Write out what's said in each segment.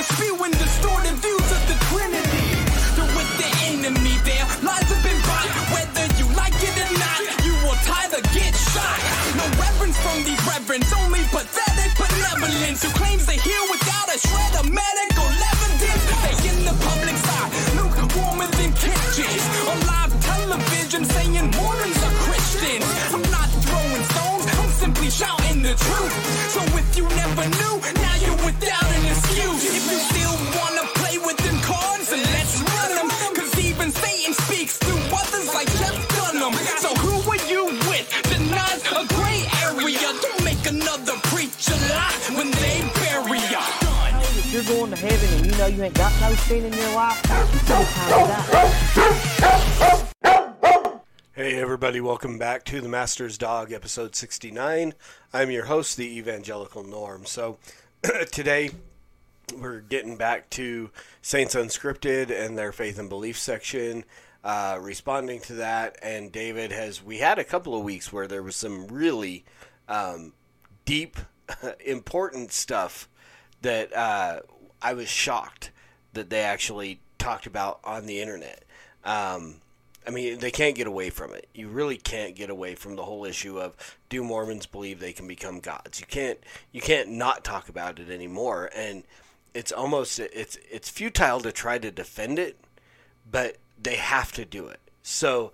But spewing distorted views of the Trinity. So with the enemy there, lies have been bought. Whether you like it or not, you will either get shot. No reverence from these reverends, only pathetic benevolence who claims to heal without a shred of medical evidence. They in the public side, lukewarmer than kitchens. On live television saying Mormons are Christians. I'm not throwing stones, I'm simply shouting the truth. So if you never knew, now you're without you ain't got no in your life. Hey everybody, welcome back to the Master's Dog, episode 69. I'm your host, the Evangelical Norm. So today we're getting back to Saints Unscripted and their faith and belief section, uh, responding to that. And David has, we had a couple of weeks where there was some really um, deep, important stuff that uh, I was shocked that they actually talked about on the internet. Um, I mean, they can't get away from it. You really can't get away from the whole issue of do Mormons believe they can become gods? You can't. You can't not talk about it anymore, and it's almost it's it's futile to try to defend it, but they have to do it. So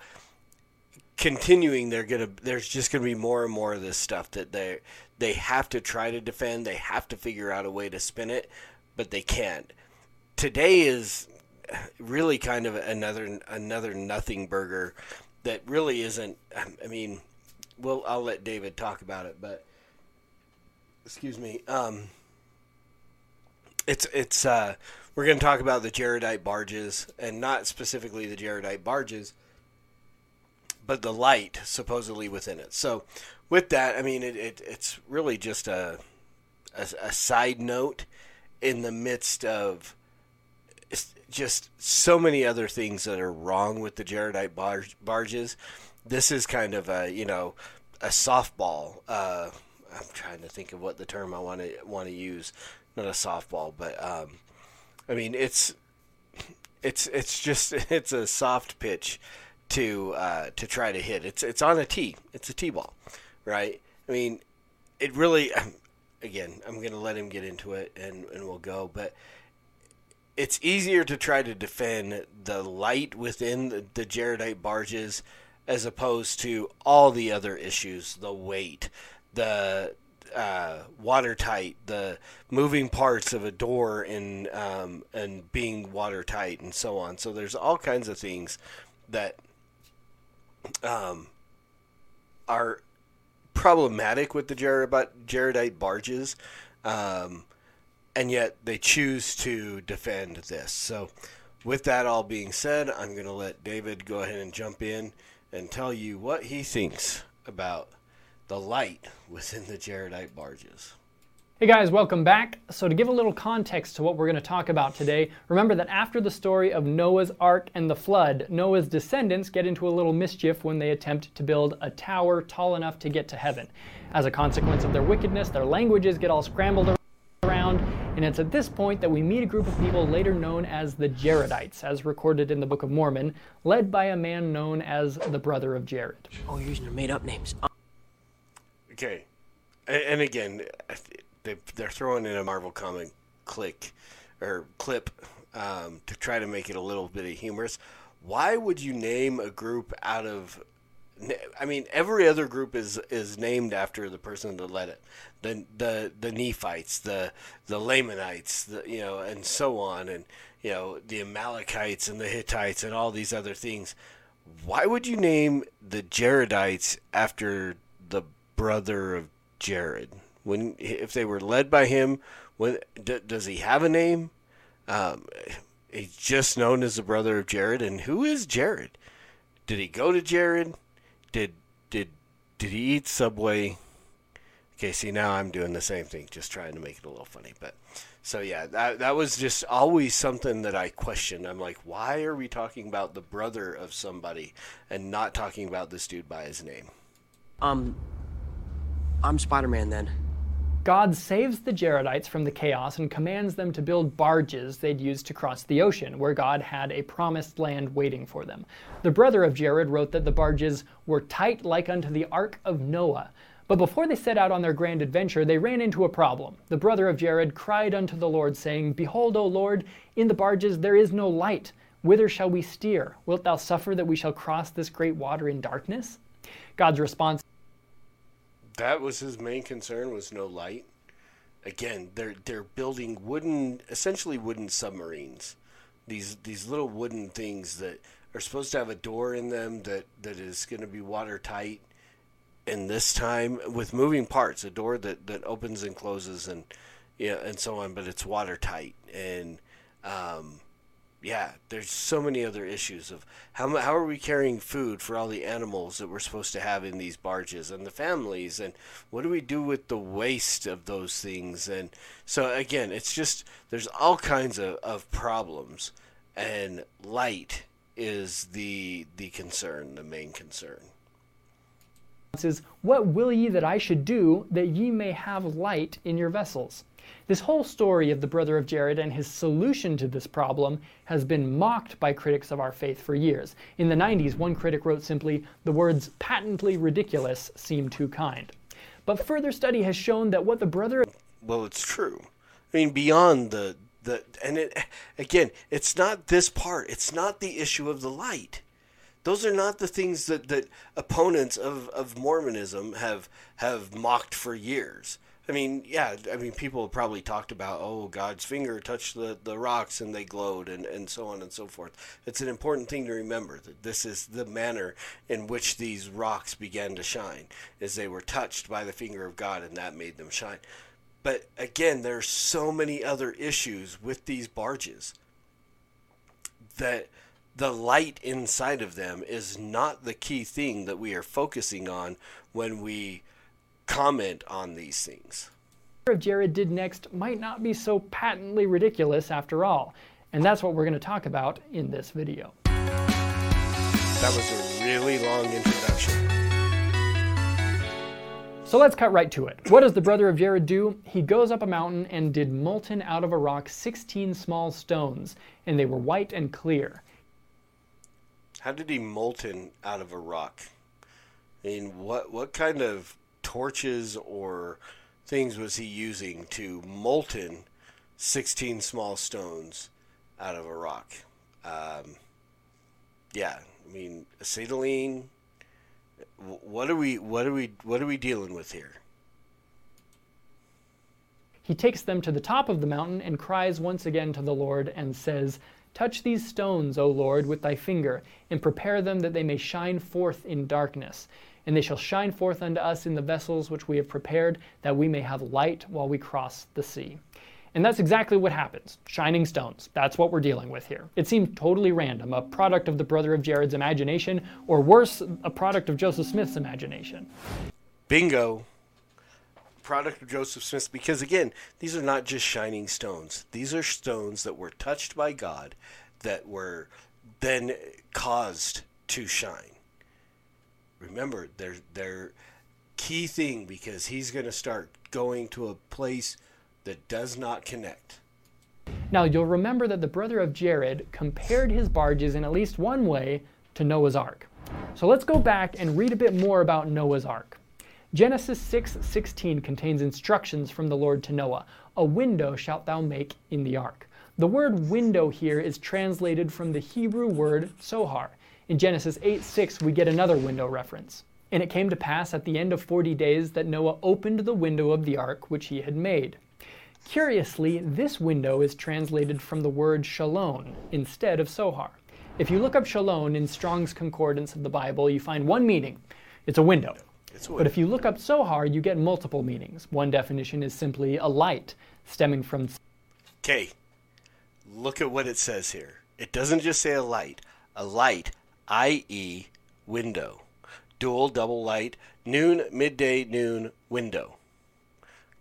continuing they're gonna there's just gonna be more and more of this stuff that they they have to try to defend they have to figure out a way to spin it but they can't today is really kind of another another nothing burger that really isn't i mean well i'll let david talk about it but excuse me um it's it's uh we're going to talk about the jaredite barges and not specifically the jaredite barges but the light supposedly within it. So, with that, I mean, it, it it's really just a, a a side note in the midst of just so many other things that are wrong with the Jaredite bar- barges. This is kind of a you know a softball. Uh, I'm trying to think of what the term I want to want to use. Not a softball, but um, I mean it's it's it's just it's a soft pitch to uh, to try to hit. It's it's on a tee. It's a tee ball, right? I mean, it really. Again, I'm going to let him get into it, and and we'll go. But it's easier to try to defend the light within the, the Jaredite barges as opposed to all the other issues, the weight, the uh, watertight, the moving parts of a door and um, and being watertight, and so on. So there's all kinds of things that um, are problematic with the Jaredite, barges. Um, and yet they choose to defend this. So, with that all being said, I'm going to let David go ahead and jump in and tell you what he thinks about the light within the Jaredite barges. Hey guys, welcome back. So, to give a little context to what we're going to talk about today, remember that after the story of Noah's Ark and the flood, Noah's descendants get into a little mischief when they attempt to build a tower tall enough to get to heaven. As a consequence of their wickedness, their languages get all scrambled around, and it's at this point that we meet a group of people later known as the Jaredites, as recorded in the Book of Mormon, led by a man known as the brother of Jared. Oh, you're using your made up names. Okay, and, and again, they they're throwing in a Marvel comic click or clip um, to try to make it a little bit of humorous. Why would you name a group out of? I mean, every other group is is named after the person that led it. The the the Nephites, the the Lamanites, the you know, and so on, and you know, the Amalekites and the Hittites and all these other things. Why would you name the Jaredites after the brother of Jared? When if they were led by him, when d- does he have a name? Um, he's just known as the brother of Jared, and who is Jared? Did he go to Jared? Did did did he eat Subway? Okay, see now I'm doing the same thing, just trying to make it a little funny. But so yeah, that that was just always something that I questioned. I'm like, why are we talking about the brother of somebody and not talking about this dude by his name? Um, I'm Spider Man then. God saves the Jaredites from the chaos and commands them to build barges they'd use to cross the ocean, where God had a promised land waiting for them. The brother of Jared wrote that the barges were tight like unto the ark of Noah. But before they set out on their grand adventure, they ran into a problem. The brother of Jared cried unto the Lord, saying, Behold, O Lord, in the barges there is no light. Whither shall we steer? Wilt thou suffer that we shall cross this great water in darkness? God's response that was his main concern was no light. Again, they're they're building wooden, essentially wooden submarines. These these little wooden things that are supposed to have a door in them that that is going to be watertight. And this time with moving parts, a door that that opens and closes and yeah and so on, but it's watertight and um, yeah, there's so many other issues of how how are we carrying food for all the animals that we're supposed to have in these barges and the families and what do we do with the waste of those things? And so again it's just there's all kinds of, of problems and light is the the concern the main concern. Says, what will ye that I should do that ye may have light in your vessels this whole story of the brother of Jared and his solution to this problem has been mocked by critics of our faith for years. In the 90s, one critic wrote simply, The words patently ridiculous seem too kind. But further study has shown that what the brother. Well, it's true. I mean, beyond the. the and it, again, it's not this part, it's not the issue of the light those are not the things that, that opponents of, of Mormonism have have mocked for years. I mean, yeah, I mean, people probably talked about, oh, God's finger touched the, the rocks and they glowed and, and so on and so forth. It's an important thing to remember that this is the manner in which these rocks began to shine, as they were touched by the finger of God and that made them shine. But again, there are so many other issues with these barges that the light inside of them is not the key thing that we are focusing on when we comment on these things. What Jared did next might not be so patently ridiculous after all, and that's what we're going to talk about in this video. That was a really long introduction. So let's cut right to it. What does the brother of Jared do? He goes up a mountain and did molten out of a rock 16 small stones, and they were white and clear. How did he molten out of a rock? I mean, what what kind of torches or things was he using to molten 16 small stones out of a rock? Um, yeah, I mean acetylene. What are we? What are we? What are we dealing with here? He takes them to the top of the mountain and cries once again to the Lord and says, Touch these stones, O Lord, with thy finger, and prepare them that they may shine forth in darkness and they shall shine forth unto us in the vessels which we have prepared, that we may have light while we cross the sea. And that's exactly what happens. Shining stones. That's what we're dealing with here. It seemed totally random, a product of the brother of Jared's imagination, or worse, a product of Joseph Smith's imagination. Bingo. Product of Joseph Smith, because again, these are not just shining stones. These are stones that were touched by God that were then caused to shine. Remember, they're, they're key thing because he's going to start going to a place that does not connect. Now, you'll remember that the brother of Jared compared his barges in at least one way to Noah's Ark. So let's go back and read a bit more about Noah's Ark. Genesis 6:16 contains instructions from the Lord to Noah. A window shalt thou make in the ark. The word window here is translated from the Hebrew word sohar. In Genesis 8:6 we get another window reference. And it came to pass at the end of 40 days that Noah opened the window of the ark which he had made. Curiously, this window is translated from the word chalon instead of sohar. If you look up chalon in Strong's Concordance of the Bible, you find one meaning. It's a window. It's But if you look up sohar, you get multiple meanings. One definition is simply a light stemming from Okay, look at what it says here. It doesn't just say a light, a light, i.e., window. Dual, double light, noon, midday, noon, window.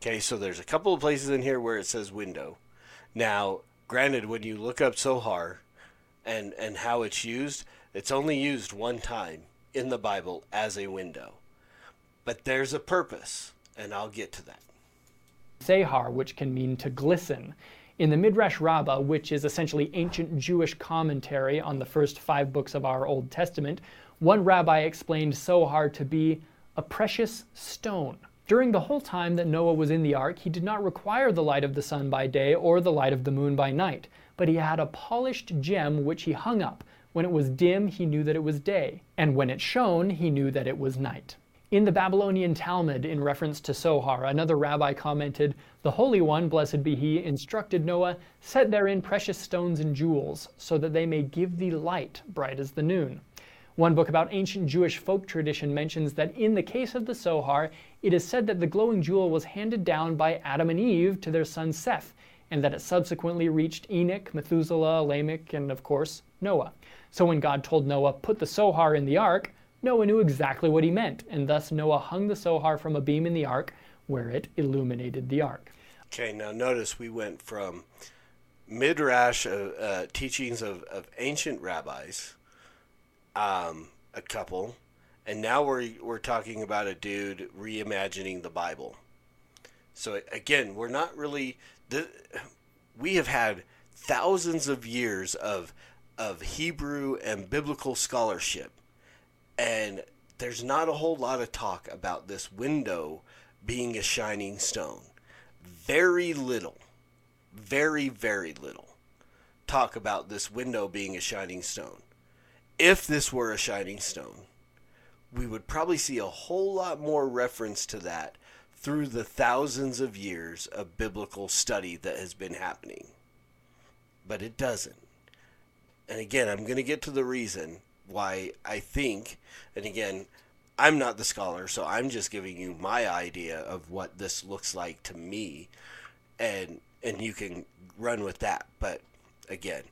Okay, so there's a couple of places in here where it says window. Now, granted, when you look up Sohar and, and how it's used, it's only used one time in the Bible as a window. But there's a purpose, and I'll get to that. Sehar, which can mean to glisten. In the Midrash Rabbah, which is essentially ancient Jewish commentary on the first five books of our Old Testament, one rabbi explained Sohar to be a precious stone. During the whole time that Noah was in the ark, he did not require the light of the sun by day or the light of the moon by night, but he had a polished gem which he hung up. When it was dim, he knew that it was day, and when it shone, he knew that it was night. In the Babylonian Talmud, in reference to Sohar, another rabbi commented, The Holy One, blessed be he, instructed Noah, Set therein precious stones and jewels, so that they may give thee light, bright as the noon. One book about ancient Jewish folk tradition mentions that in the case of the Sohar, it is said that the glowing jewel was handed down by Adam and Eve to their son Seth, and that it subsequently reached Enoch, Methuselah, Lamech, and of course, Noah. So when God told Noah, Put the Sohar in the ark, Noah knew exactly what he meant, and thus Noah hung the Sohar from a beam in the ark, where it illuminated the ark. Okay, now notice we went from midrash uh, uh, teachings of, of ancient rabbis, um, a couple, and now we're we're talking about a dude reimagining the Bible. So again, we're not really. The, we have had thousands of years of of Hebrew and biblical scholarship, and there's not a whole lot of talk about this window being a shining stone. Very little, very, very little talk about this window being a shining stone. If this were a shining stone, we would probably see a whole lot more reference to that through the thousands of years of biblical study that has been happening. But it doesn't. And again, I'm going to get to the reason why I think, and again, I'm not the scholar, so I'm just giving you my idea of what this looks like to me, and and you can run with that. But again,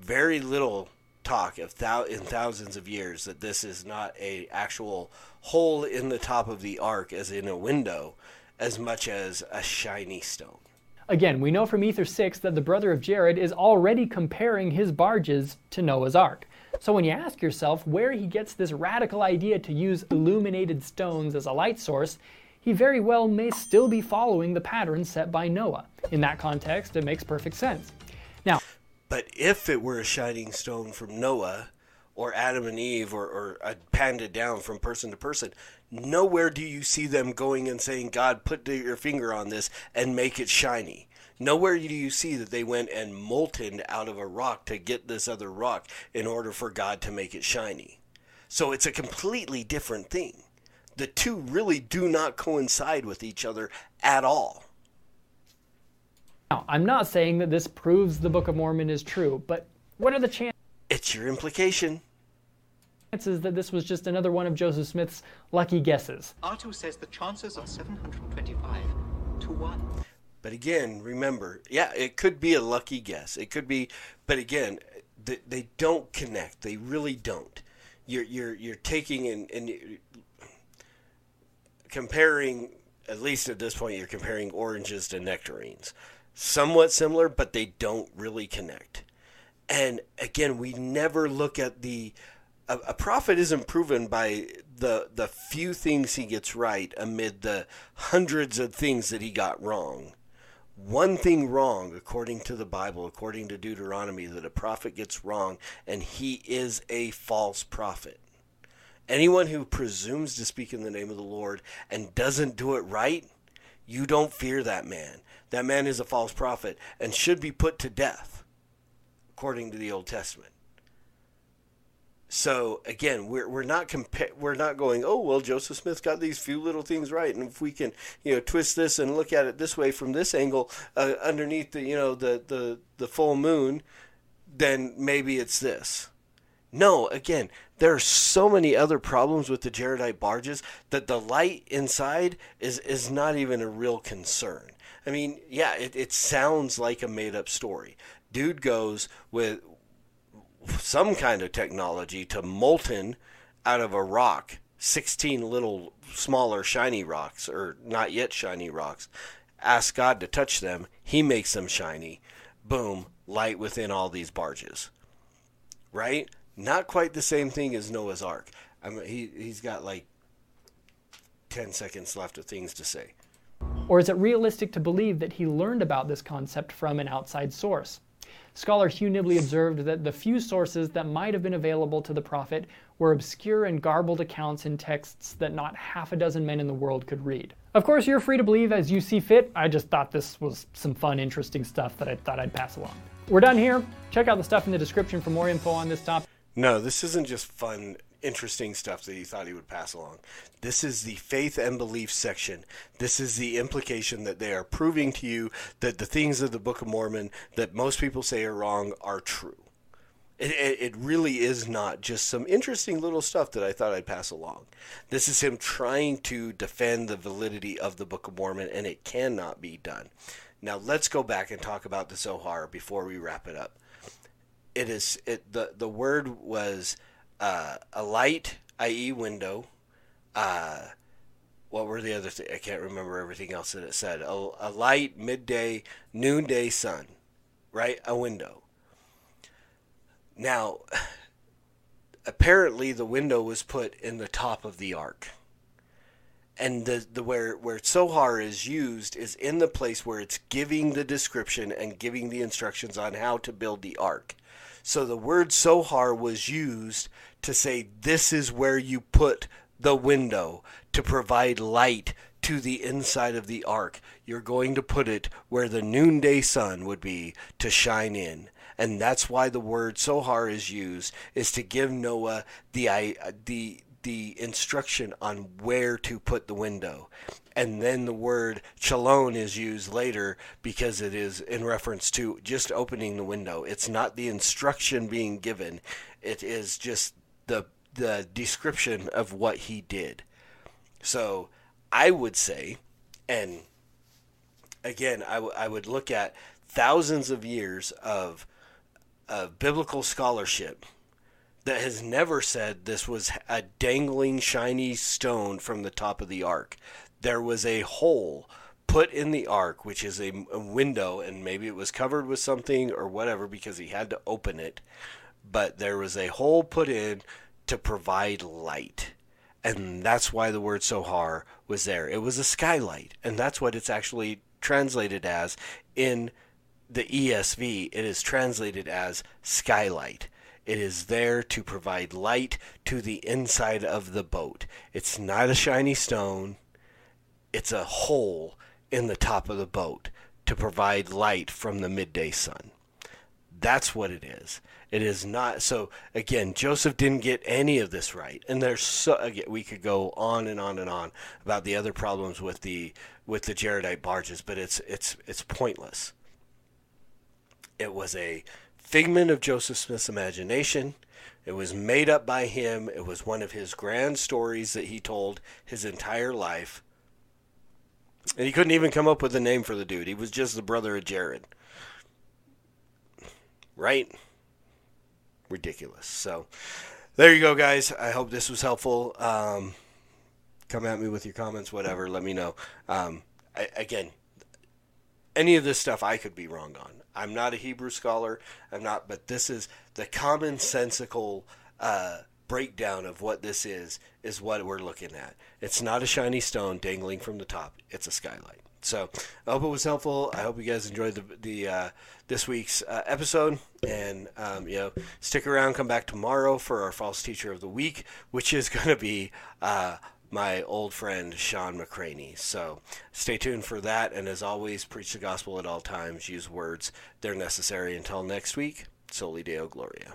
very little talk of thou- in thousands of years that this is not a actual hole in the top of the ark, as in a window, as much as a shiny stone. Again, we know from Ether 6 that the brother of Jared is already comparing his barges to Noah's Ark. So when you ask yourself where he gets this radical idea to use illuminated stones as a light source, he very well may still be following the pattern set by Noah. In that context, it makes perfect sense. Now, But if it were a shining stone from Noah, or Adam and Eve, or, or a handed down from person to person, nowhere do you see them going and saying, God, put your finger on this and make it shiny. Nowhere do you see that they went and molten out of a rock to get this other rock in order for God to make it shiny. So it's a completely different thing. The two really do not coincide with each other at all. now, I'm not saying that this proves the Book of Mormon is true, but what are the chances It's your implication. Chances that this was just another one of Joseph Smith's lucky guesses? R2 says the chances are 725 to 1. But again, remember, yeah, it could be a lucky guess. It could be, but again, they, they don't connect. They really don't. You're you're you're taking and and comparing. At least at this point, you're comparing oranges to nectarines. Somewhat similar, but they don't really connect. And again, we never look at the. A, a prophet isn't proven by the the few things he gets right amid the hundreds of things that he got wrong. One thing wrong, according to the Bible, according to Deuteronomy, that a prophet gets wrong, and he is a false prophet. Anyone who presumes to speak in the name of the Lord and doesn't do it right, you don't fear that man. That man is a false prophet and should be put to death, according to the Old Testament. So again, we're we're not compa- we're not going. Oh well, Joseph Smith got these few little things right, and if we can you know twist this and look at it this way from this angle uh, underneath the you know the the the full moon, then maybe it's this. No, again, there are so many other problems with the Jaredite barges that the light inside is is not even a real concern. I mean, yeah, it, it sounds like a made up story. Dude goes with some kind of technology to molten out of a rock 16 little smaller shiny rocks or not yet shiny rocks. Ask god to touch them. He makes them shiny. Boom light within all these barges. Right? Not quite the same thing as noah's ark. I mean, he, he's got like 10 seconds left of things to say. Or is it realistic to believe that he learned about this concept from an outside source? Scholar Hugh Nibley observed that the few sources that might have been available to the prophet were obscure and garbled accounts in texts that not half a dozen men in the world could read. Of course, you're free to believe as you see fit. I just thought this was some fun, interesting stuff that I thought I'd pass along. We're done here. Check out the stuff in the description for more info on this topic. No, this isn't just fun, interesting stuff that he thought he would pass along. This is the faith and belief section. This is the implication that they are proving to you that the things of the Book of Mormon that most people say are wrong are true. It, it, really is not just some interesting little stuff that I thought I'd pass along. This is him trying to defend the validity of the Book of Mormon, and it cannot be done. Now let's go back and talk about the Zohar before we wrap it up. It is it the the word was uh, a light, i.e., window. Uh, what were the other? Th- I can't remember everything else that it said. A, a light, midday, noonday sun, right? A window. Now, apparently, the window was put in the top of the ark, and the the where where Sohar is used is in the place where it's giving the description and giving the instructions on how to build the ark. So the word Sohar was used to say this is where you put the window to provide light to the inside of the ark. You're going to put it where the noonday sun would be to shine in. And that's why the word Sohar is used is to give Noah the the the instruction on where to put the window. And then the word chalon is used later because it is in reference to just opening the window. It's not the instruction being given, it is just the, the description of what he did. So I would say, and again, I, w- I would look at thousands of years of, of biblical scholarship that has never said this was a dangling shiny stone from the top of the ark. There was a hole put in the ark, which is a, a, window, and maybe it was covered with something or whatever because he had to open it. But there was a hole put in to provide light. And that's why the word Sohar was there. It was a skylight, and that's what it's actually translated as in the ESV. It is translated as skylight. It is there to provide light to the inside of the boat. It's not a shiny stone, it's a hole in the top of the boat to provide light from the midday sun. That's what it is. It is not so again, Joseph didn't get any of this right. And there's so again, we could go on and on and on about the other problems with the with the Jaredite barges, but it's it's it's pointless. It was a figment of Joseph Smith's imagination. It was made up by him. It was one of his grand stories that he told his entire life. And he couldn't even come up with a name for the dude. He was just the brother of Jared. Right? Ridiculous. So there you go, guys. I hope this was helpful. Um, come at me with your comments, whatever. Let me know. Um, I, again, any of this stuff I could be wrong on. I'm not a Hebrew scholar. I'm not, but this is the commonsensical uh, breakdown of what this is. Is what we're looking at. It's not a shiny stone dangling from the top. It's a skylight. So I hope it was helpful. I hope you guys enjoyed the the uh, this week's uh, episode, and um, you know, stick around. Come back tomorrow for our false teacher of the week, which is going to be uh, my old friend Shawn McCraney. So stay tuned for that. And as always, preach the gospel at all times. Use words; they're necessary. Until next week, Soli Deo Gloria.